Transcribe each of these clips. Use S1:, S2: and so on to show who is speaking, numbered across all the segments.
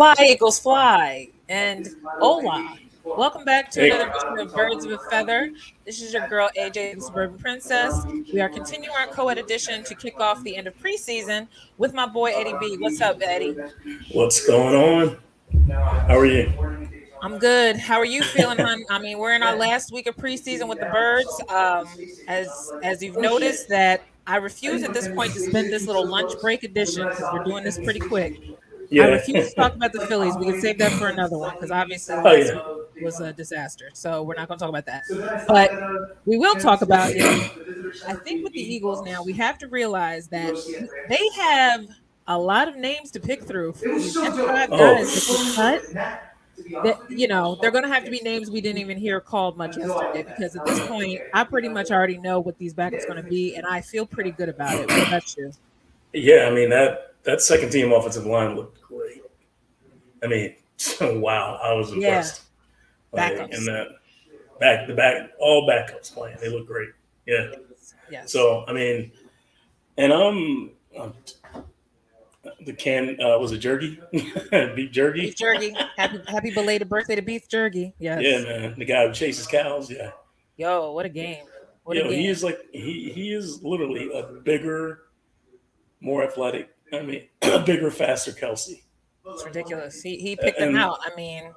S1: Fly, Eagles, fly. And hola. Welcome back to another edition of Birds of a Feather. This is your girl, AJ, the Suburban Princess. We are continuing our co ed edition to kick off the end of preseason with my boy, Eddie B. What's up, Eddie?
S2: What's going on? How are you?
S1: I'm good. How are you feeling, hon? I mean, we're in our last week of preseason with the birds. Um, as as you've noticed that I refuse at this point to spend this little lunch break edition because we're doing this pretty quick.
S2: Yeah.
S1: I refuse to talk about the Phillies. We can save that for another one because obviously
S2: Oh, yeah.
S1: was a disaster. So we're not going to talk about that. But we will talk about it. I think with the Eagles now, we have to realize that they have a lot of names to pick through. For these next five
S2: Oh.
S1: guys that they cut, that you know they're going to have to be names we didn't even hear called much yesterday because at this point I pretty much already know what these backups going to be and I feel pretty good about it. What about you?
S2: Yeah, I mean that that second team offensive line looked great. I mean, wow, I was
S1: Yeah.
S2: impressed. Like,
S1: Backups.
S2: and that back the back all backups playing, they look great. Yeah.
S1: Yes.
S2: So I mean, and um, um the can uh, was it jerky, beef jerky.
S1: Beef jerky. Happy happy belated birthday to Beef Jerky. Yes.
S2: Yeah, man, the guy who chases cows. Yeah.
S1: Yo, what a game. What a
S2: Yo,
S1: game.
S2: he is like he he is literally a bigger, more athletic. I mean, a bigger, faster Kelce.
S1: It's ridiculous. He he picked them
S2: And-
S1: out. I mean,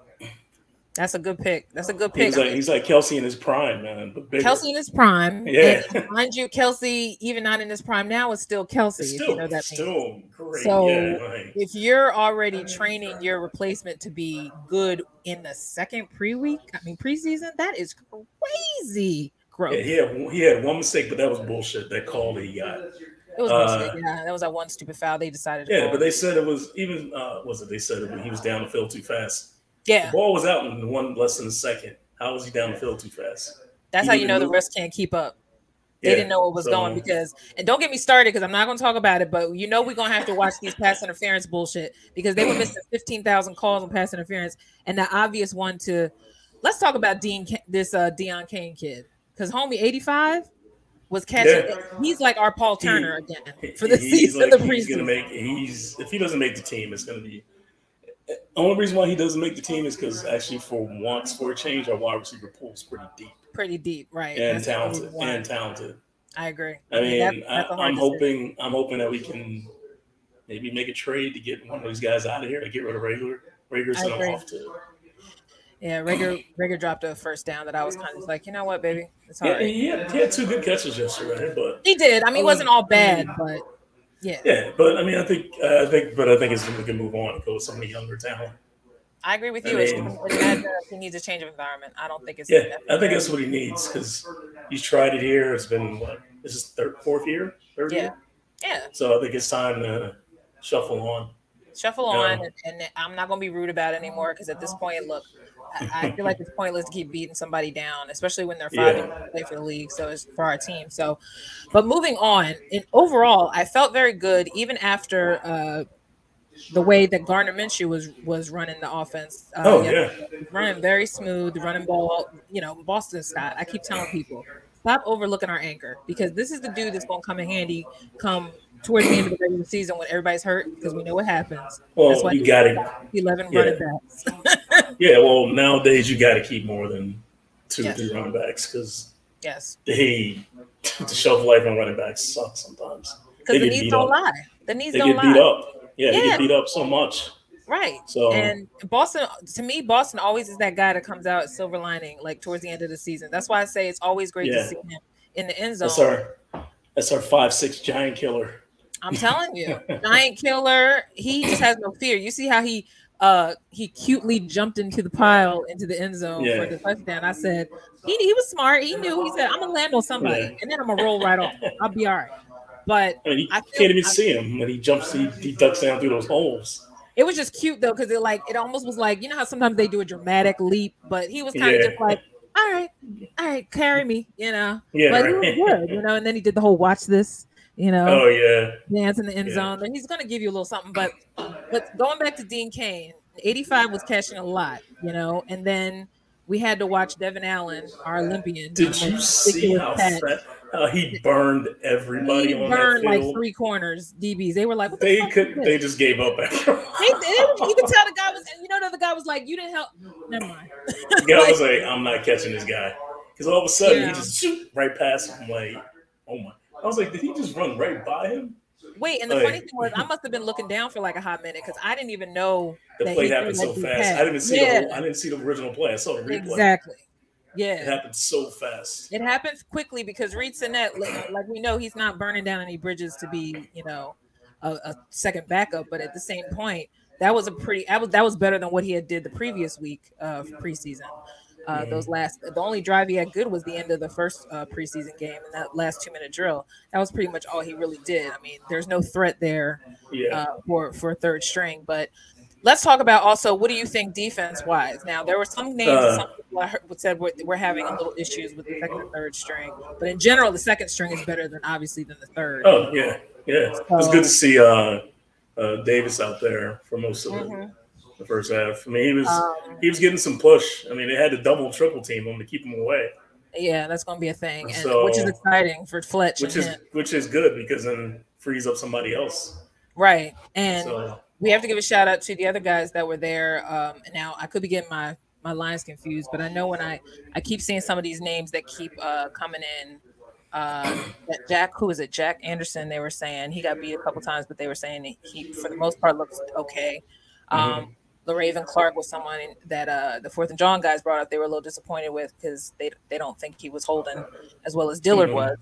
S1: that's a good pick. That's a good
S2: He's
S1: pick.
S2: like he's like Kelce in his prime, man. But bigger.
S1: Kelce in his prime.
S2: Yeah.
S1: And mind you, Kelce, even not in his prime now, is still Kelce.
S2: Still,
S1: you know that
S2: still great.
S1: So-
S2: yeah, like,
S1: if you're already training your replacement to be good in the second pre-week, I mean preseason, that is crazy growth.
S2: yeah, he had he had one mistake, but that was bullshit. That call that he got.
S1: It was
S2: Uh,
S1: yeah, that was that one stupid foul they decided to
S2: Yeah, but they said it was even uh was it they said it when he was down the field too fast.
S1: yeah,
S2: The ball was out in one less than a second. How was he down the field too fast?
S1: that's
S2: he
S1: how you know the
S2: move.
S1: rest can't keep up. They
S2: Yeah,
S1: didn't know what was
S2: so-
S1: going because, and don't get me started because I'm not going to talk about it, but you know we're going to have to watch these pass interference bullshit because they were missing 15,000 calls on pass interference, and the obvious one to let's talk about Dean, this uh Deon Cain kid because homie 85 was catching.
S2: Yeah.
S1: He's like our Paul
S2: He-
S1: Turner again for the season,
S2: like-
S1: the
S2: he's gonna make he's if he doesn't make the team, it's gonna be The only reason why he doesn't make the team is because actually for once for a change, our wide receiver pool is pretty deep
S1: Pretty deep, right?
S2: and
S1: That's
S2: talented and talented.
S1: I agree.
S2: I mean,
S1: that-
S2: I,
S1: that's a hard
S2: I'm
S1: decision.
S2: hoping I'm hoping that we can maybe make a trade to get one of these guys out of here to get rid of regular
S1: I
S2: send off to.
S1: Yeah, Reagor Reagor dropped a first down that I was kind of like, you know what, baby, it's all
S2: Yeah,
S1: right.
S2: he, had, he had two good catches yesterday, but
S1: He did. I mean, it wasn't all bad, but yeah,
S2: yeah, but I mean, I think uh, I think, but I think it's we can move on and go with some of the younger talent.
S1: I agree with you. It's,
S2: mean-
S1: it's that he needs a change of environment. I don't think it's.
S2: Yeah, I think that's what he needs because he's tried it here. It's been what this is third, fourth year, third
S1: Yeah.
S2: year.
S1: Yeah,
S2: So I think it's time to shuffle on.
S1: shuffle on, and, and I'm not going to be rude about it anymore because at this point, look, I, I feel like it's pointless to keep beating somebody down, especially when they're five
S2: Yeah.
S1: and play for the league. So it's for our team. So, but moving on, and overall, I felt very good even after. uh the way that Gardner Minshew was was running the offense, uh,
S2: Oh yeah,
S1: running very smooth, running ball, you know, Boston Scott. I keep telling people, stop overlooking our anchor because this is the dude that's going to come in handy come towards the end of the regular season when everybody's hurt because we know what happens.
S2: well
S1: That's why
S2: you got it.
S1: 11
S2: Yeah.
S1: running backs.
S2: Yeah, well, nowadays you got to keep more than two,
S1: Yes.
S2: three running backs because
S1: yes,
S2: they the shelf life on running backs sucks sometimes.
S1: because the
S2: beat
S1: don't
S2: up.
S1: lie. The needs
S2: They
S1: don't
S2: get
S1: lie.
S2: beat up. Yeah, they get beat up so much.
S1: Right.
S2: So
S1: And Boston, to me, Boston always is that guy that comes out silver lining, like towards the end of the season. That's why I say it's always great
S2: Yeah.
S1: to see him in the end zone.
S2: that's our that's our five six giant killer.
S1: I'm telling you, giant killer. He just has no fear. You see how he uh he cutely jumped into the pile into the end zone
S2: Yeah.
S1: for the touchdown. I said he, he was smart. He knew. He said, "I'm gonna land on somebody,
S2: Yeah.
S1: and then I'm gonna roll right off. I'll be all right." But
S2: I mean, you
S1: I feel-
S2: can't even
S1: I-
S2: see him when he jumps. He, he ducks down through those holes.
S1: it was just cute though, because it like it almost was like you know how sometimes they do a dramatic leap, but he was kind of
S2: Yeah.
S1: just like, "All right, all right, carry me," you know.
S2: Yeah,
S1: but
S2: right.
S1: he was good, you know. And then he did the whole watch this, you know.
S2: Oh yeah,
S1: dance in the end
S2: Yeah.
S1: zone. And he's going to give you a little something. But but going back to Deon Cain, 85 was catching a lot, you know, and then we had to watch Devon Allen, our Olympian.
S2: Did you see how fat? Uh, he burned everybody
S1: he
S2: on
S1: burned like three corners, DBs. They were like, the
S2: they
S1: fuck
S2: could. They just gave up. After
S1: They, they, you could tell the guy was, you know, the guy was like, "You didn't help." Never mind.
S2: the guy was like, "I'm not catching this guy," because all of a sudden
S1: Yeah.
S2: he just shoot right past him. Like, oh my! I was like, did he just run right by him?
S1: Wait, and the
S2: Like-
S1: funny thing was, I must have been looking down for like a hot minute because I didn't even know
S2: The play happened so fast.
S1: pass.
S2: I didn't see
S1: Yeah.
S2: the whole, I didn't see the original play. I saw the replay.
S1: Exactly. Yeah, it
S2: happened so fast.
S1: It happens quickly because Reid Sinnett, like, like we know, he's not burning down any bridges to be, you know, a, a second backup. But at the same point, that was a pretty that was that was better than what he had did the previous week of preseason. Uh,
S2: Mhm.
S1: Those last, the only drive he had good was the end of the first uh, preseason game and that last two minute drill. That was pretty much all he really did. I mean, there's no threat there
S2: Yeah.
S1: uh, for for third string. But let's talk about also what do you think defense wise? Now there were some names
S2: Uh.
S1: some people I heard said we're, we're having a little issues with the second and third string, but in general the second string is better than obviously than the third.
S2: oh yeah, yeah. It was good to see uh, uh, Davis out there for most of it,
S1: Mhm.
S2: The first half. I mean, he was
S1: Um,
S2: he was getting some push. I mean, they had to double triple team him to keep him away,
S1: yeah, that's going to be a thing, and
S2: So-
S1: which is exciting for Fletch
S2: which is
S1: him.
S2: which is good because then frees up somebody else.
S1: right. And
S2: So
S1: we have to give a shout out to the other guys that were there. Um, now I could be getting my my lines confused, but I know when I I keep seeing some of these names that keep uh, coming in. Uh, that Jack, who is it? Jack Anderson. They were saying he got beat a couple times, but they were saying he, for the most part, looks okay. Um, Le'Raven Clark was someone that uh, the Fourth and John guys brought up. They were a little disappointed with because they they don't think he was holding as well as Dillard
S2: Mhm.
S1: was.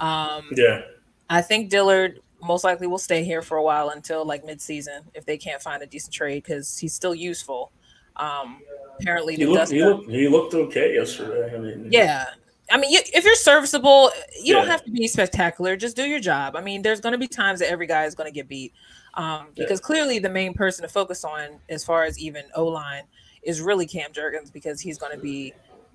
S1: Um,
S2: yeah,
S1: I think Dillard most likely will stay here for a while until like midseason if they can't find a decent trade because he's still useful. Um, apparently,
S2: he looked he looked he looked okay yesterday. I mean,
S1: yeah. I mean, you, if you're serviceable, you don't have to be spectacular. Just do your job. I mean, there's going to be times that every guy is going to get beat um,
S2: Yeah.
S1: because clearly the main person to focus on, as far as even O line, is really Cam Jurgens because he's going to be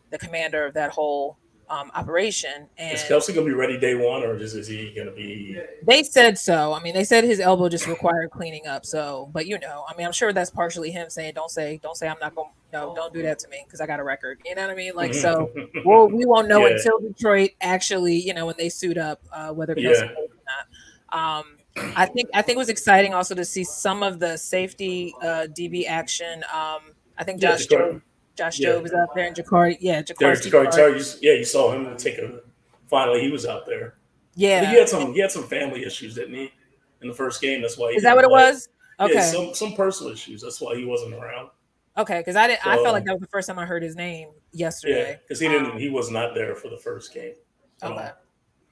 S1: the commander of that whole um, operation. And
S2: Is Kelce gonna be ready day one, or just is he gonna be?
S1: They said so. I mean, they said his elbow just required cleaning up. So, but you know, I mean, I'm sure that's partially him saying, "Don't say, don't say, I'm not gonna, No, don't do that to me because I got a record." You know what I mean? Like, so well, we won't know
S2: Yeah.
S1: until Detroit actually, you know, when they suit up, uh, whether Kelce
S2: Yeah.
S1: or not. Um, I think I think it was exciting also to see some of the safety uh, DB action. Um, I think Josh Jobe, Josh
S2: yeah.
S1: Jobe was out there, and Jacardi, yeah, Jacardi,
S2: Jaquiski Tartt, you- yeah, you saw him take a. Finally, he was out there.
S1: yeah.
S2: But he had some he had some family issues, didn't he? In the first game, that's why. He
S1: Is that what it was? Okay.
S2: Yeah, some some personal issues. That's why he wasn't around.
S1: Okay, because I didn't. I felt like that was the first time I heard his name yesterday.
S2: Yeah, because he didn't.
S1: Um,
S2: He was not there for the first game. all.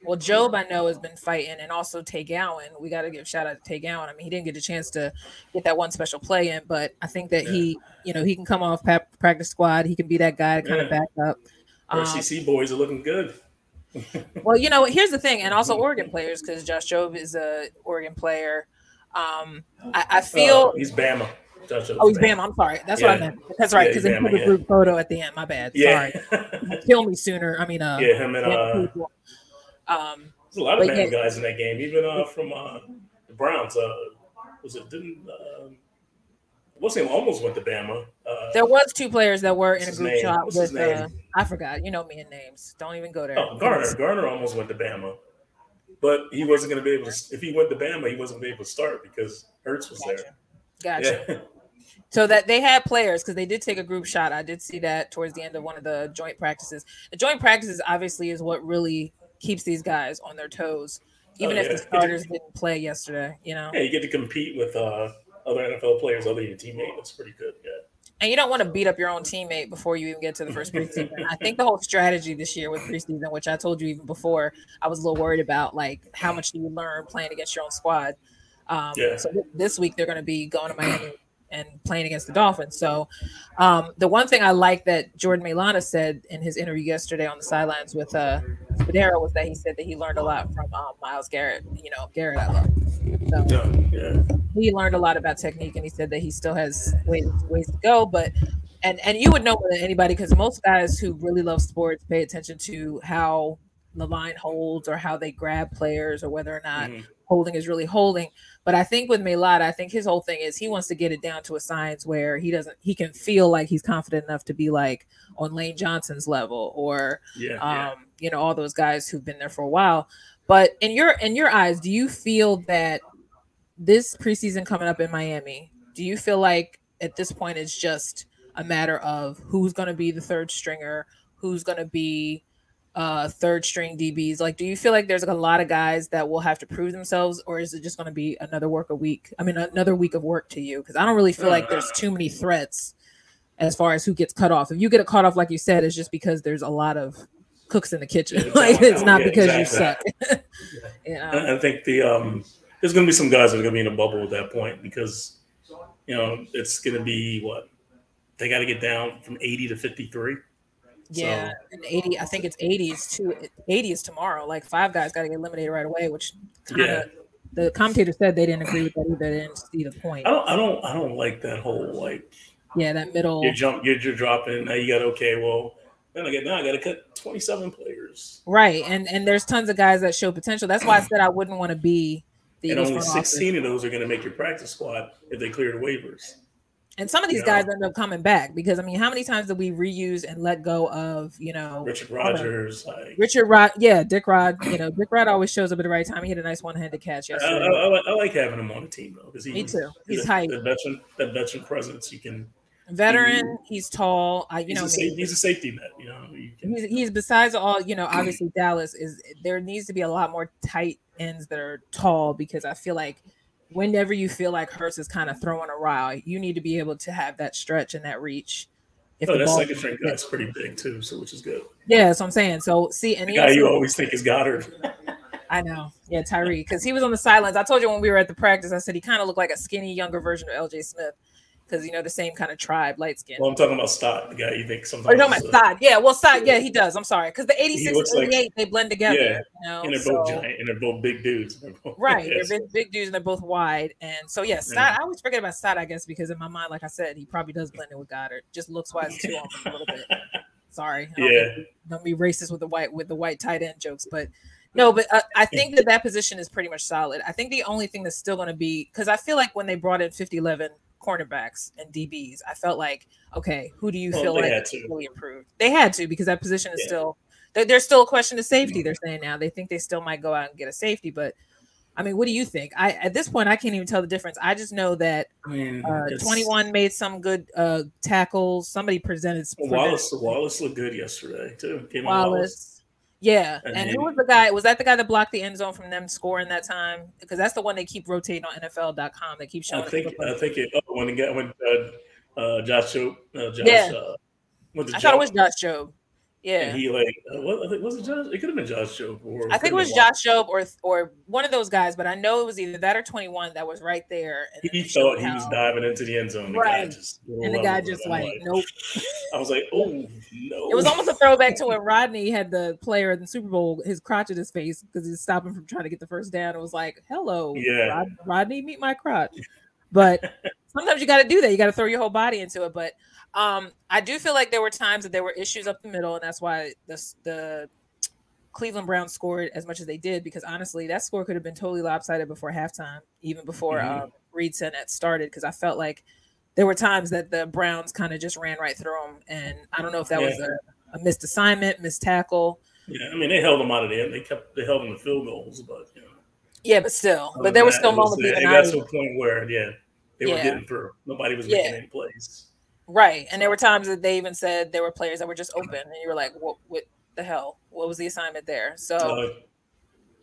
S1: Well, Jobe, I know has been fighting, and also Tay Gowan. We got to give shout out to Tay Gowan. I mean, he didn't get a chance to get that one special play in, but I think that he, you know, he can come off practice squad. He can be that guy to kind of
S2: Yeah.
S1: back up. Um,
S2: RCC boys are looking good.
S1: well, you know, here's the thing, and also Oregon players because Josh Jobe is a Oregon player. Um, I, I feel.
S2: Uh, he's Bama. Josh
S1: oh, he's
S2: Bama.
S1: Bama. I'm sorry. That's what I meant. That's right. Because
S2: he's
S1: they put
S2: yeah.
S1: group photo at the end. My bad.
S2: Yeah,
S1: Sorry. Kill me sooner. I mean, uh,
S2: yeah, him and uh.
S1: Um,
S2: there's a lot of Bama
S1: yeah.
S2: guys in that game. Even uh, from uh, the Browns. Uh, was it didn't? Uh, what's his name? Almost went to Bama. Uh,
S1: there was two players that were in a group shot with. Uh. I forgot. You know me and names. Don't even go there.
S2: oh, Gardner. Gardner almost went to Bama. But he wasn't going to be able to. If he went to Bama, he wasn't going to be able to start because Hurts was
S1: Gotcha.
S2: there.
S1: Gotcha.
S2: Yeah.
S1: So that they had players because they did take a group shot. I did see that towards the end of one of the joint practices. The joint practices obviously is what really keeps these guys on their toes, even
S2: Oh,
S1: if the
S2: yeah.
S1: starters didn't play yesterday. You know,
S2: Yeah, you get to compete with uh, other NFL players other than your teammate. That's pretty good. Yeah.
S1: and you don't want to beat up your own teammate before you even get to the first preseason. I think the whole strategy this year with preseason, which I told you even before, I was a little worried about, like how much do you learn playing against your own squad. Um,
S2: Yeah.
S1: So th- this week they're going to be going to Miami and playing against the Dolphins. So um, the one thing I like that Jordan Mailata said in his interview yesterday on the sidelines with uh, Spadaro was that he said that he learned a lot from um, Myles Garrett. You know, Garrett I love. So
S2: Yeah. yeah.
S1: he learned a lot about technique and he said that he still has ways, ways to go but and and you would know more than anybody because most guys who really love sports pay attention to how the line holds or how they grab players or whether or not
S2: Mhm.
S1: Holding is really holding. But I think with Mailata, I think his whole thing is he wants to get it down to a science where he doesn't he can feel like he's confident enough to be like on Lane Johnson's level or
S2: Yeah,
S1: um,
S2: yeah.
S1: you know, all those guys who've been there for a while. But in your in your eyes, do you feel that this preseason coming up in Miami, do you feel like at this point it's just a matter of who's going to be the third stringer, who's going to be uh third string DBs? Like, do you feel like there's a lot of guys that will have to prove themselves, or is it just going to be another work a week? I mean, another week of work to you? Because I don't really feel like there's too many threats as far as who gets cut off. If you get a cut off, like you said, it's just because there's a lot of cooks in the kitchen. Like it's not
S2: yeah,
S1: because
S2: exactly.
S1: you suck. yeah.
S2: I I think the um, there's going to be some guys that are going to be in a bubble at that point because you know it's going to be what they got to get down from 80 to 53.
S1: Yeah, and 80, I think it's 80 is two 80 is tomorrow. Like five guys gotta get eliminated right away, which kind of
S2: Yeah.
S1: the commentator said they didn't agree with that either. They didn't see the point.
S2: I don't, I don't, I don't like that whole like
S1: Yeah, that middle
S2: you jump, you're, you're dropping. Now you got okay. Well, then I get now I got to cut 27 players,
S1: right. And and there's tons of guys that show potential. That's why I said I wouldn't want to be the
S2: and
S1: Eagles
S2: only
S1: front office.
S2: 16 of those are going to make your practice squad if they clear the waivers.
S1: And some of these
S2: Yeah.
S1: guys end up coming back because I mean, how many times did we reuse and let go of, you know,
S2: Richard Rodgers, like
S1: Richard Rod? Yeah, Dick Rod. You know, Dick Rod always shows up at the right time. He had a nice one-handed catch
S2: I, I,
S1: yesterday.
S2: I, like- I like having him on the team though because he,
S1: Me too. He's
S2: that,
S1: hype.
S2: That veteran, that veteran presence. You can,
S1: Veteran. He's tall. I, you
S2: he's,
S1: know,
S2: a, he's a safety net. You know, you can,
S1: he's, he's besides all you know obviously dallas is there needs to be a lot more tight ends that are tall because i feel like whenever you feel like Hurts is kind of throwing a rile you need to be able to have that stretch and that reach. If
S2: oh, that second string guy's pretty big too, so which is good.
S1: yeah that's what i'm saying. So see and
S2: The
S1: he
S2: guy you always think is Goedert.
S1: i know. Yeah tyree because he was on the sidelines. I told you when we were at the practice i said he kind of looked like a skinny younger version of lj smith because you know the same kind of tribe light skin
S2: Well, I'm talking about Stott, the guy you think
S1: or
S2: sometimes.
S1: no, my
S2: is, uh,
S1: side. Yeah, well, side. Yeah, he does. I'm sorry, because the 86
S2: looks
S1: and
S2: like-
S1: 88 they blend together.
S2: Yeah,
S1: you know?
S2: and they're both
S1: so-
S2: giant, and they're both big dudes. They're both-
S1: Right.
S2: Yes.
S1: They're big, big dudes and they're both wide. And so, yeah, Stott, I always forget about Stott, I guess, because in my mind, like I said, he probably does blend in with Goedert. Just looks wise too a little bit. Sorry. Don't
S2: Yeah.
S1: mean- Don't be racist with the white with the white tight end jokes, but no, but uh, I think that that position is pretty much solid. I think the only thing that's still going to be because I feel like when they brought in 50 11 cornerbacks and DBs, I felt like, okay, who do you
S2: Well,
S1: feel
S2: they
S1: like really improved? They had to because that position is
S2: Yeah.
S1: still there's still a question of safety. They're saying now they think they still might go out and get a safety, but I mean, what do you think? I at this point I can't even tell the difference. I just know that
S2: I mean,
S1: uh, 21 made some good uh, tackles. Somebody presented
S2: Well, Wallace, Wallace looked good yesterday too. Came on
S1: Wallace. Yeah,
S2: And
S1: and who was the guy? Was that the guy that blocked the end zone from them scoring that time? Because that's the one they keep rotating on NFL.com. They keep showing.
S2: I think I think it. Oh, when the guy when uh, uh, Josh Jobe, uh, Josh,
S1: Yeah.
S2: uh,
S1: I thought it was Josh Jobe. Yeah,
S2: And he like uh, what, I think was it Josh? It could have been Josh Jobe or
S1: I think it was Josh Jobe or or one of those guys, but I know it was either that or 21 that was right there.
S2: He thought he was diving into the end zone. The
S1: Right.
S2: guy just
S1: and the guy just
S2: I'm
S1: like, nope.
S2: I was like, oh no.
S1: It was almost a throwback to when Rodney had the player in the Super Bowl, his crotch in his face because he's stopping from trying to get the first down. It was like, hello,
S2: Yeah.
S1: Rod- Rodney, meet my crotch. But sometimes you got to do that. You got to throw your whole body into it. But um, I do feel like there were times that there were issues up the middle, and that's why the the Cleveland Browns scored as much as they did. Because honestly, that score could have been totally lopsided before halftime, even before
S2: Mhm.
S1: um, Reid Sinnett started. Because I felt like there were times that the Browns kind of just ran right through them, and I don't know if that was a, a missed assignment, missed tackle.
S2: Yeah, I mean they held them out of the end. They kept they held him to field goals, but you know.
S1: Yeah, but still, but there were
S2: than
S1: still
S2: was-
S1: moments.
S2: It
S1: even
S2: got to a point where yeah, they were getting through. Nobody was
S1: Yeah.
S2: making any plays.
S1: Right. And there were times that they even said there were players that were just open and you were like, what what the hell? What was the assignment there? So
S2: Uh,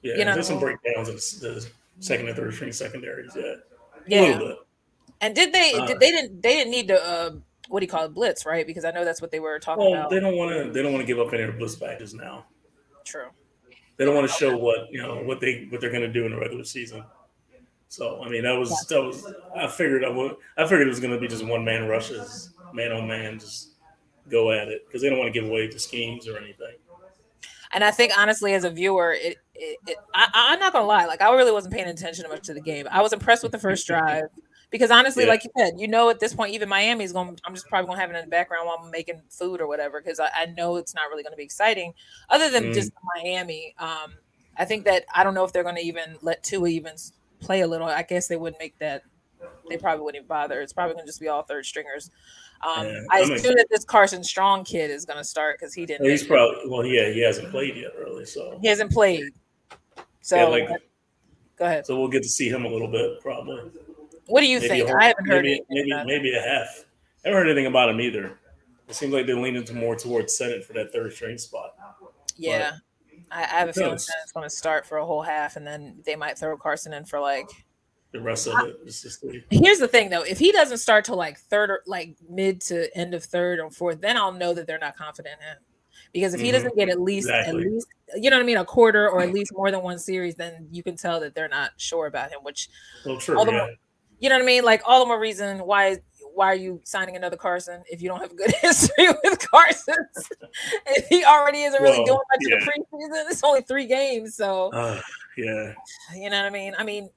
S2: yeah,
S1: you know-
S2: there's some breakdowns in the, the second and third string secondaries. Yeah,
S1: yeah. And did they
S2: Uh,
S1: did they didn't they didn't need to uh what do you call it, blitz, right? Because I know that's what they were talking
S2: Well,
S1: about.
S2: they don't want to. They don't want to give up any of their blitz badges now.
S1: True.
S2: They don't want to show what you know what they what they're going to do in the regular season. So I mean, that was that was. I figured I would. I figured it was going to be just one man rushes, man on man, just go at it because they don't want to give away the schemes or anything.
S1: And I think honestly, as a viewer, it, it, it I, I'm not gonna lie, like I really wasn't paying attention much to the game. I was impressed with the first drive because honestly,
S2: Yeah.
S1: like you said, you know, at this point, even Miami's going. I'm just probably gonna have it in the background while I'm making food or whatever because I, I know it's not really gonna be exciting, other than
S2: Mm.
S1: just Miami. Um, I think that I don't know if they're going to even let Tua even play a little. I guess they wouldn't make that. They probably wouldn't bother. It's probably going to just be all third stringers. Um, yeah, I, I mean, assume that this Carson Strong kid is going to start because he didn't.
S2: He's probably well, yeah, he hasn't played yet, really. So
S1: he hasn't played. So yeah, like, go ahead.
S2: So we'll get to see him a little bit, probably.
S1: What do you maybe think? I haven't heard
S2: maybe maybe, maybe a half. I haven't heard anything about him either. It seems like they're leaning more towards Sinnett for that third string spot.
S1: Yeah, I, I, have a feeling Sinnett's going to start for a whole half, and then they might throw Carson in for like
S2: the rest of it. it. Is just the...
S1: Here's the thing, though: if he doesn't start till like third or like mid to end of third or fourth, then I'll know that they're not confident in him. Because if mm-hmm. he doesn't get at least exactly. at least you know what I mean, a quarter or at least more than one series, then you can tell that they're not sure about him. Which,
S2: well, true, all the yeah.
S1: more, you know what I mean? Like all the more reason why why are you signing another Carson if you don't have a good history with Carson? if he already isn't really well, doing much yeah. in the preseason, it's only three games, so
S2: uh, yeah,
S1: you know what I mean. I mean,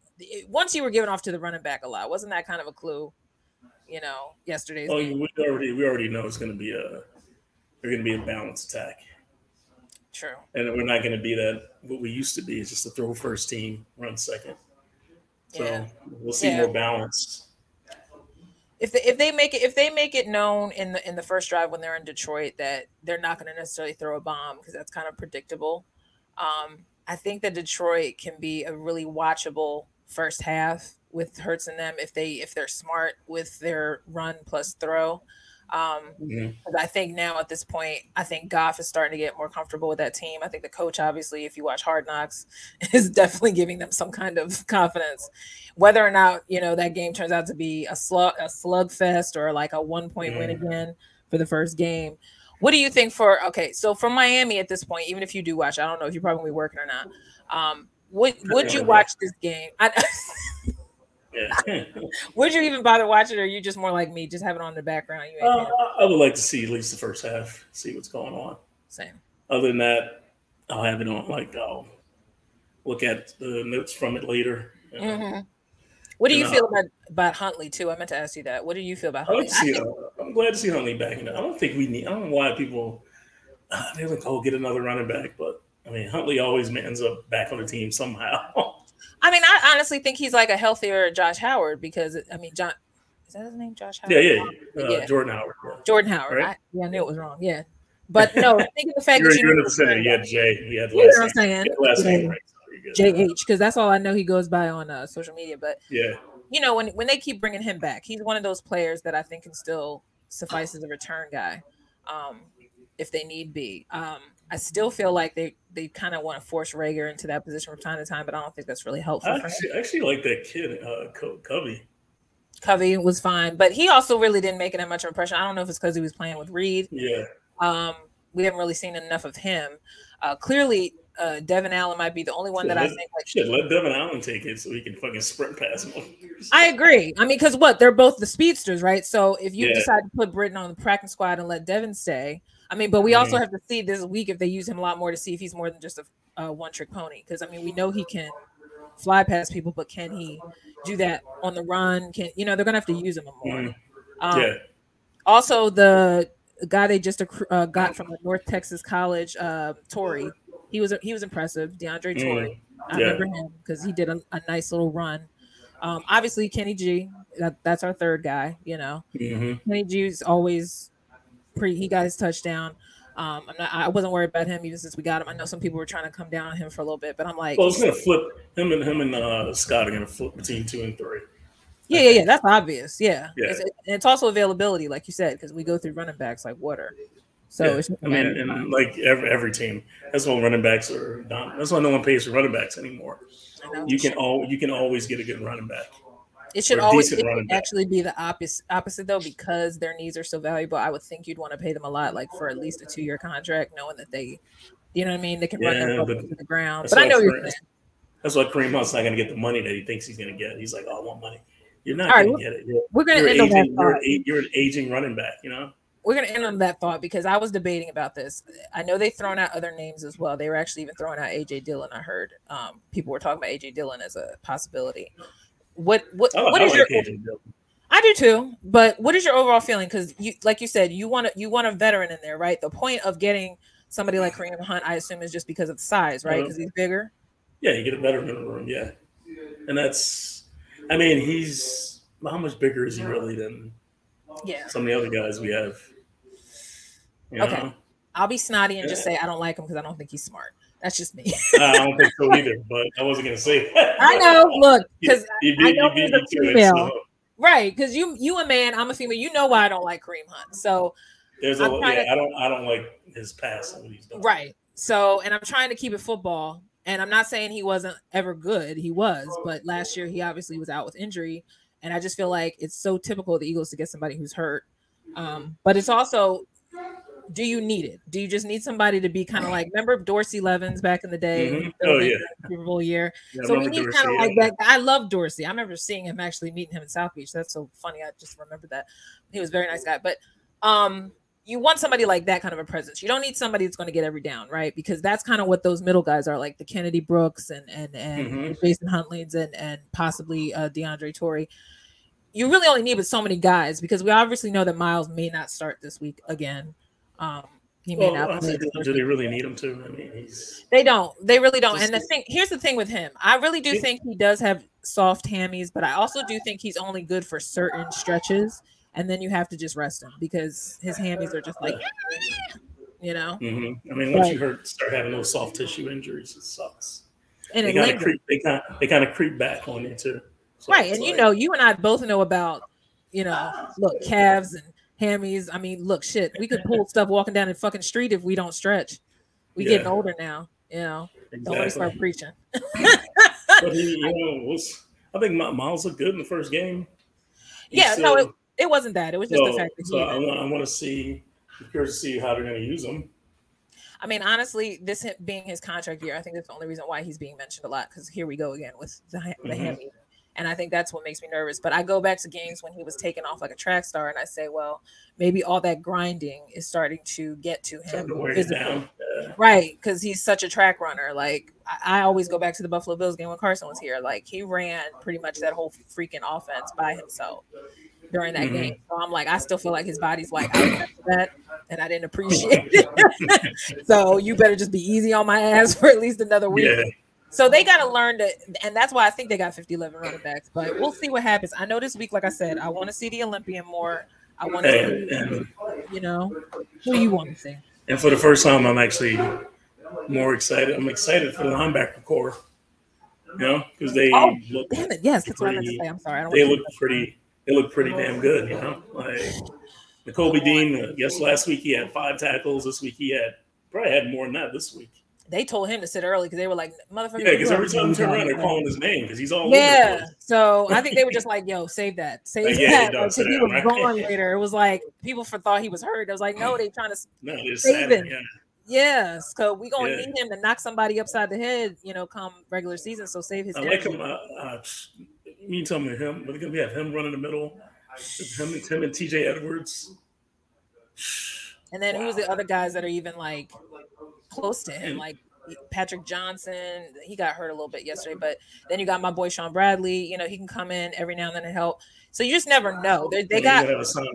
S1: once you were given off to the running back a lot, wasn't that kind of a clue? You know, yesterday's.
S2: Oh, game? we already we already know it's going to be a they're going to be a balanced attack.
S1: True.
S2: And we're not going to be that what we used to be is just a throw first team, run second. So yeah. we'll see yeah. more balance
S1: if they, if they make it if they make it known in the in the first drive when they're in Detroit that they're not going to necessarily throw a bomb because that's kind of predictable. Um, I think that Detroit can be a really watchable first half with Hurts and them if they if they're smart with their run plus throw. Um, mm-hmm. I think now at this point, I think Goff is starting to get more comfortable with that team. I think the coach, obviously, if you watch Hard Knocks, is definitely giving them some kind of confidence. Whether or not you know that game turns out to be a slug a slugfest or like a one point win again for the first game. What do you think for okay? So for Miami at this point, even if you do watch, I don't know if you're probably working or not. Um, would would you watch this game? I, Yeah. Would you even bother watching, or you just more like me, just have it on the background?
S2: You uh, I would like to see at least the first half, see what's going on.
S1: Same.
S2: Other than that, I'll have it on. Like I'll look at the notes from it later.
S1: Mm-hmm. What do you feel uh, about about Huntley too? I meant to ask you that. What do you feel about Huntley?
S2: I see, I am glad to see Huntley back. I don't think we need. I don't know why people uh, they're like, "Oh, get another running back," but I mean, Huntley always ends up back on the team somehow.
S1: I mean, I honestly think he's like a healthier Josh Howard because I mean, John is that his name, Josh Howard?
S2: Yeah, yeah, uh, yeah. Jordan Howard. Yeah.
S1: Jordan Howard. Right? I, yeah, I knew it was wrong. Yeah, but no, I think the fact
S2: you're,
S1: that
S2: you're in the vicinity. Yeah, Jay. He had
S1: last. You know what I'm saying? Last name, right? JH, because that's all I know he goes by on uh, social media. But
S2: yeah,
S1: you know when when they keep bringing him back, he's one of those players that I think can still suffice as a return guy, um, if they need be. Um, I still feel like they they kind of want to force Reagor into that position from time to time, but I don't think that's really helpful.
S2: I actually, actually like that kid, uh, Covey.
S1: Covey was fine, but he also really didn't make it that much of an impression. I don't know if it's because he was playing with Reid.
S2: Yeah.
S1: Um, we haven't really seen enough of him. Uh, clearly, uh, Devon Allen might be the only one that
S2: let,
S1: I think like
S2: should let Devon Allen take it so he can fucking sprint past him.
S1: I agree. I mean, because what they're both the speedsters, right? So if you yeah. decide to put Britain on the practice squad and let Devon stay, I mean, but we also have to see this week if they use him a lot more to see if he's more than just a, a one trick pony. Because I mean, we know he can fly past people, but can he do that on the run? Can you know they're gonna have to use him more? Mm.
S2: Um, yeah.
S1: Also, the guy they just uh, got from the North Texas College, uh, he was he was impressive. DeAndre mm. Torrey, I yeah. remember him because he did a, a, nice little run. Um, obviously, Kenny G, that, that's our third guy. You know,
S2: mm-hmm.
S1: Kenny G is always pretty. He got his touchdown. Um, I'm not. I wasn't worried about him even since we got him. I know some people were trying to come down on him for a little bit, but I'm like,
S2: well, it's gonna flip him and him and uh, Scott are gonna flip between two and three.
S1: Yeah, yeah, yeah. That's obvious. Yeah,
S2: yeah.
S1: It's, it's also availability, like you said, because we go through running backs like water. So yeah.
S2: I mean, and like every, every team, that's why running backs are not. That's why no one pays for running backs anymore. You can all you can always get a good running back.
S1: It should always it actually be the opposite opposite though, because their needs are so valuable. I would think you'd want to pay them a lot, like for at least a two year contract, knowing that they, you know what I mean, they can yeah, run their to the ground. But I know you're.
S2: That's why Kareem Hunt's not going to get the money that he thinks he's going to get. He's like, oh, I want money. You're not going right, to get it. You're,
S1: we're going to end
S2: aging,
S1: on that
S2: you're, an, you're an aging running back, you know?
S1: We're going to end on that thought because I was debating about this. I know they've thrown out other names as well. They were actually even throwing out AJ Dillon. I heard um, people were talking about AJ Dillon as a possibility. What what
S2: oh,
S1: what is your I do too, but what is your overall feeling? Because you, like you said, you want to you want a veteran in there, right? The point of getting somebody like Kareem Hunt, I assume, is just because of the size, right? Because uh-huh. he's bigger.
S2: Yeah, you get a veteran in the room. Yeah, and that's. I mean, he's how much bigger is he really than
S1: Yeah.
S2: some of the other guys we have? You
S1: Okay. I'll be snotty and just say I don't like him because I don't think he's smart. That's just me.
S2: I don't think so either, but I wasn't gonna say. That.
S1: I know. Look, because I
S2: beat-
S1: know
S2: you
S1: he's a
S2: me to it,
S1: female.
S2: so
S1: right, because you you a man, I'm a female. You know why I don't like Kareem Hunt. So
S2: There's a
S1: I'm trying
S2: yeah.
S1: to-
S2: I don't I don't like his past what he's done.
S1: right. So and I'm trying to keep it football. And I'm not saying he wasn't ever good. He was, but last year he obviously was out with injury. And I just feel like it's so typical of the Eagles to get somebody who's hurt. Um, but it's also do you need it? Do you just need somebody to be kind of like remember Dorsey Levens back in the day?
S2: Mhm. Oh, yeah.
S1: Super Bowl year.
S2: Yeah,
S1: So we need kind of like that. I love Dorsey. I remember seeing him actually meeting him in South Beach. That's so funny. I just remember that. He was a very nice guy. But um you want somebody like that kind of a presence. You don't need somebody that's going to get every down, right? Because that's kind of what those middle guys are like the Kennedy Brooks and and and
S2: Mhm.
S1: Jason Huntley's and and possibly uh DeAndre Torrey. You really only need with so many guys because we obviously know that Miles may not start this week again. Um he may
S2: Well,
S1: not the first
S2: do they really need him to? I mean, he's
S1: they don't. They really don't.
S2: Just-
S1: and the thing here's the thing with him. I really do think he does have soft hammies, but I also do think he's only good for certain stretches. And then you have to just rest him because his hammies are just like, you know,
S2: Mm-hmm. I mean, once
S1: Right.
S2: you hurt, start having those soft tissue injuries, it sucks.
S1: and
S2: They
S1: it
S2: kind of creep. They kind they kind of creep back on you too. So
S1: right. And you know, you and I both know about, you know, look, calves and hammies. I mean, look, shit, we could pull stuff walking down the fucking street if we don't stretch. We getting older now, you know. Don't start preaching.
S2: But he, you know, was I think Mi- Miles looked good in the first game. He
S1: Yeah, no,
S2: still-
S1: It wasn't that. It was just
S2: so,
S1: the fact that
S2: so I want I want to see. I'm curious to see how they're going to use him.
S1: I mean, honestly, this being his contract year, I think that's the only reason why he's being mentioned a lot. Because here we go again with the, the
S2: Mhm.
S1: hammy, and I think that's what makes me nervous. But I go back to games when he was taken off like a track star, and I say, well, maybe all that grinding is starting to get to him,
S2: to. Yeah.
S1: right? Because he's such a track runner. Like I, I always go back to the Buffalo Bills game when Carson was here. Like he ran pretty much that whole freaking offense by himself during that
S2: Mhm.
S1: game. So I'm like, I still feel like his body's like, I that, and I didn't appreciate it. so you better just be easy on my ass for at least another week.
S2: Yeah.
S1: So they got to learn to, and that's why I think they got 50 11 running backs. But we'll see what happens. I know this week, like I said, I want to see the Olympian more. I want to
S2: And,
S1: see,
S2: and
S1: you know, who you want to see.
S2: and for the first time, I'm actually more excited. I'm excited for the linebacker core. You know, because they
S1: Oh,
S2: look
S1: Damn it. Yes, that's what I meant to say. I'm sorry. I don't
S2: they look pretty. They look pretty damn good. You know, like the Nakobe Dean. Uh, yes, last week he had five tackles. This week he had probably had more than that this week.
S1: They told him to sit early because they were like, motherfucker.
S2: Yeah, because every time you turn around, they're
S1: that."
S2: calling his name because he's all
S1: Yeah. So I think they were just like, yo, save that. Save
S2: Like, yeah,
S1: that.
S2: don't
S1: Like, 'cause he was
S2: right?
S1: gone later. It was like people for thought he was hurt. It was like, no, they trying to
S2: No,
S1: Save it.
S2: Yeah.
S1: yes, cause we gonna
S2: Yeah.
S1: need him to knock somebody upside the head, you know, come regular season. So save his
S2: I like
S1: energy.
S2: him. Uh, uh, you tell me him. But we have him running the middle. Him and Tim and T.J. Edwards.
S1: And then who's the other guys that are even like close to him, like Patrick Johnson. He got hurt a little bit yesterday, but then you got my boy Shaun Bradley. You know, he can come in every now and then and help. So you just never know. They, they got
S2: gonna have a son.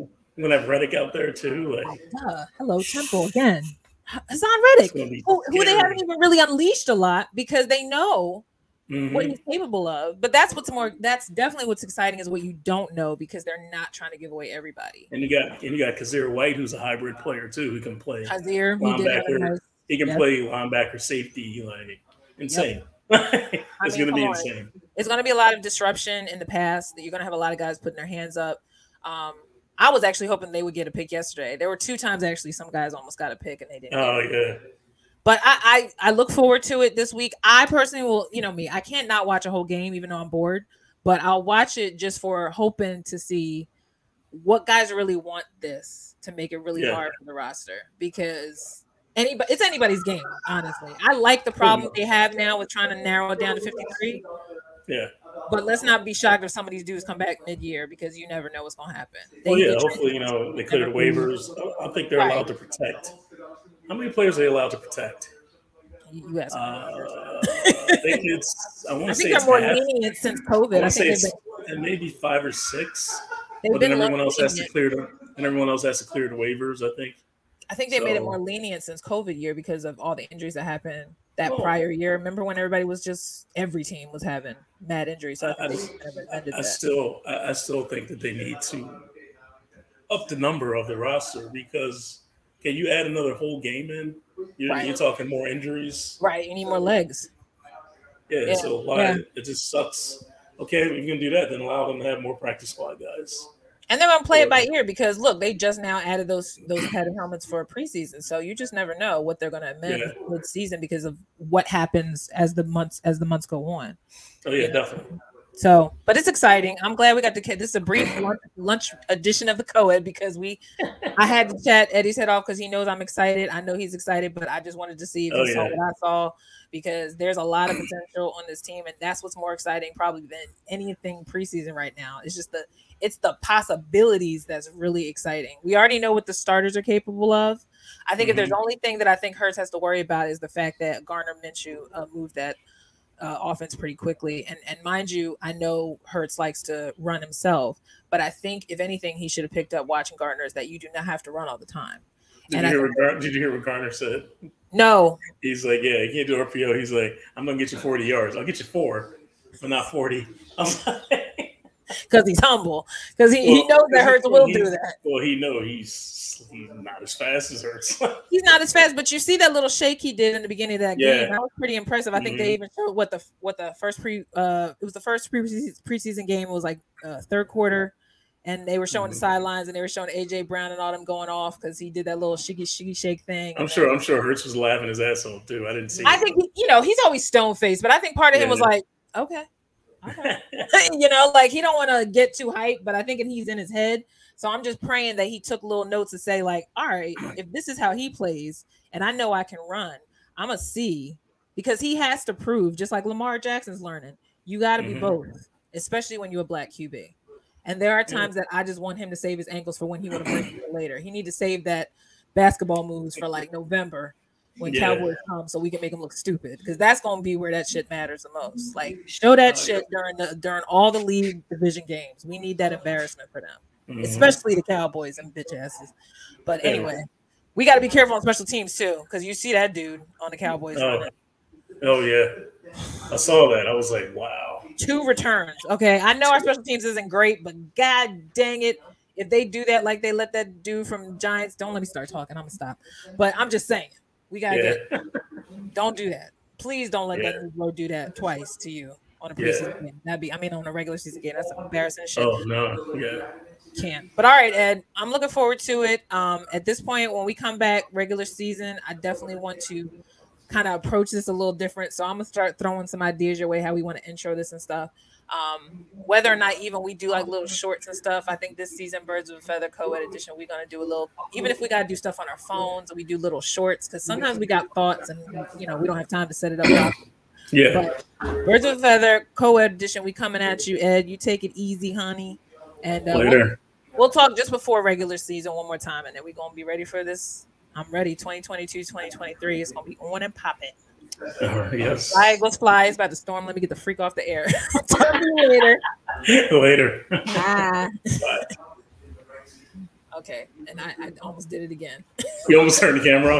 S2: Gonna have Reddick out there too. Like
S1: Duh. hello Temple again.
S2: Haason
S1: Reddick, who, who they haven't even really unleashed a lot because they know
S2: Mhm.
S1: what he's capable of. But that's what's more. That's definitely what's exciting is what you don't know because they're not trying to give away everybody.
S2: And you got and you got Kyzir White, who's a hybrid player too, who can play.
S1: Kyzir, he did
S2: Linebacker.
S1: Nice.
S2: He can
S1: Yeah.
S2: play linebacker, safety, like insane. it's
S1: mean,
S2: gonna be
S1: come on.
S2: insane.
S1: It's going to be a lot of disruption in the past. That you're going to have a lot of guys putting their hands up. Um, I was actually hoping they would get a pick yesterday. There were two times actually some guys almost got a pick and they didn't.
S2: Oh yeah.
S1: But I, I I look forward to it this week. I personally will, you know me, I can't not watch a whole game even though I'm bored, but I'll watch it just for hoping to see what guys really want this to make it really
S2: Yeah.
S1: hard for the roster because anybody it's anybody's game, honestly. I like the problem they have now with trying to narrow it down to 53,
S2: Yeah.
S1: but let's not be shocked if some of these dudes come back mid-year because you never know what's going to happen. They-
S2: Well, yeah. Hopefully, you know they clear the waivers. I think they're
S1: Right.
S2: allowed to protect. How many players are they allowed to protect?
S1: you.
S2: Uh, I think it's. I want to say
S1: they're more
S2: half.
S1: lenient since COVID. I
S2: say
S1: think
S2: it's
S1: they've been,
S2: maybe five or six.
S1: they've
S2: But then everyone else has to clear the and everyone else has to clear the waivers. I think.
S1: I think they made it more lenient since COVID year because of all the injuries that happened that oh. prior year. Remember when everybody was just every team was having mad injuries. So I,
S2: I, I still I still think that they need to up the number of the roster because can you add another whole game in? You're, right. you're talking more injuries.
S1: Right. You need more legs.
S2: Yeah. yeah. So why yeah. it just sucks. Okay, if you're gonna do that, then allow them to have more practice squad guys.
S1: And they're gonna play it by ear because look, they just now added those those padded helmets for a preseason, so you just never know what they're gonna amend yeah. mid season because of what happens as the months as the months go on.
S2: Oh yeah, definitely.
S1: So, but it's exciting. I'm glad we got to. This is a brief lunch, lunch edition of the co-ed because we, I had to chat Eddie's head off because he knows I'm excited. I know he's excited, but I just wanted to see if oh, he yeah. saw what I saw because there's a lot of potential on this team, and that's what's more exciting probably than anything preseason right now. It's just the, it's the possibilities that's really exciting. We already know what the starters are capable of. I think mm-hmm. if there's mm-hmm. only thing that I think Hurts has to worry about is the fact that Gardner Minshew uh, moved that uh, offense pretty quickly. And and mind you, I know Hurts likes to run himself, but I think if anything, he should have picked up watching Gardner is that you do not have to run all the time.
S2: Did, you hear, what, did you hear what Gardner said?
S1: No.
S2: He's like, yeah, he can't do RPO. He's like, I'm gonna get you 40 yards. I'll get you four, but not 40.
S1: Because he's humble. Because he, well, he knows that Hurts will do that.
S2: Well, he know he's he's not as fast as Hurts.
S1: he's not as fast, but you see that little shake he did in the beginning of that yeah. game. That was pretty impressive. I think mm-hmm. they even showed what the what the first pre uh it was the first pre preseason game. It was like uh, third quarter, and they were showing mm-hmm. the sidelines and they were showing AJ Brown and all them going off because he did that little shiggy shiggy shake thing.
S2: I'm sure. I'm sure Hurts was laughing his ass off too. I didn't see.
S1: I it. think you know he's always stone faced, but I think part of yeah. him was like, okay. Okay. you know, like he don't want to get too hyped, but I think he's in his head so I'm just praying that he took little notes to say, like, all right, if this is how he plays, and I know I can run, I'm a C because he has to prove, just like Lamar Jackson's learning, you got to be mm-hmm. both, especially when you're a black QB. And there are times that I just want him to save his ankles for when he would have break later. He need to save that basketball moves for like November when yeah. Cowboys come, so we can make them look stupid because that's gonna be where that shit matters the most. Like show that oh, shit during the during all the league division games. We need that embarrassment for them mm-hmm. especially the Cowboys and bitch asses. But anyway, we got to be careful on special teams too, because you see that dude on the Cowboys.
S2: Oh. oh yeah, I saw that. I was like, wow.
S1: Two returns. Okay, I know our special teams isn't great, but god dang it, if they do that like they let that dude from Giants, don't let me start talking. I'm gonna stop. But I'm just saying, we gotta yeah. get. Don't do that. Please don't let yeah. that Negro do that twice to you on a preseason yeah. game. That'd be, I mean, on a regular season game. That's embarrassing shit.
S2: Oh no, yeah
S1: can't. But all right, Ed, I'm looking forward to it. Um, at this point, when we come back regular season, I definitely want to kind of approach this a little different. So I'm gonna start throwing some ideas your way how we want to intro this and stuff. Um, whether or not even we do like little shorts and stuff, I think this season Birds of a Feather Co-ed edition, we're gonna do a little even if we gotta do stuff on our phones we do little shorts because sometimes we got thoughts and you know we don't have time to set it up.
S2: Yeah.
S1: But Birds of a Feather Co-ed edition, we coming at you, Ed. You take it easy, honey. And uh,
S2: later.
S1: We'll talk just before regular season one more time, and then we're gonna be ready for this. I'm ready. 2022, 2023. It's gonna be on and popping.
S2: Uh, yes.
S1: Fly Eagles fly. It's about to storm. Let me get the freak off the air. Talk to you later.
S2: later.
S1: Bye. Bye. Okay, and I, I almost did it again.
S2: you almost turned the camera off.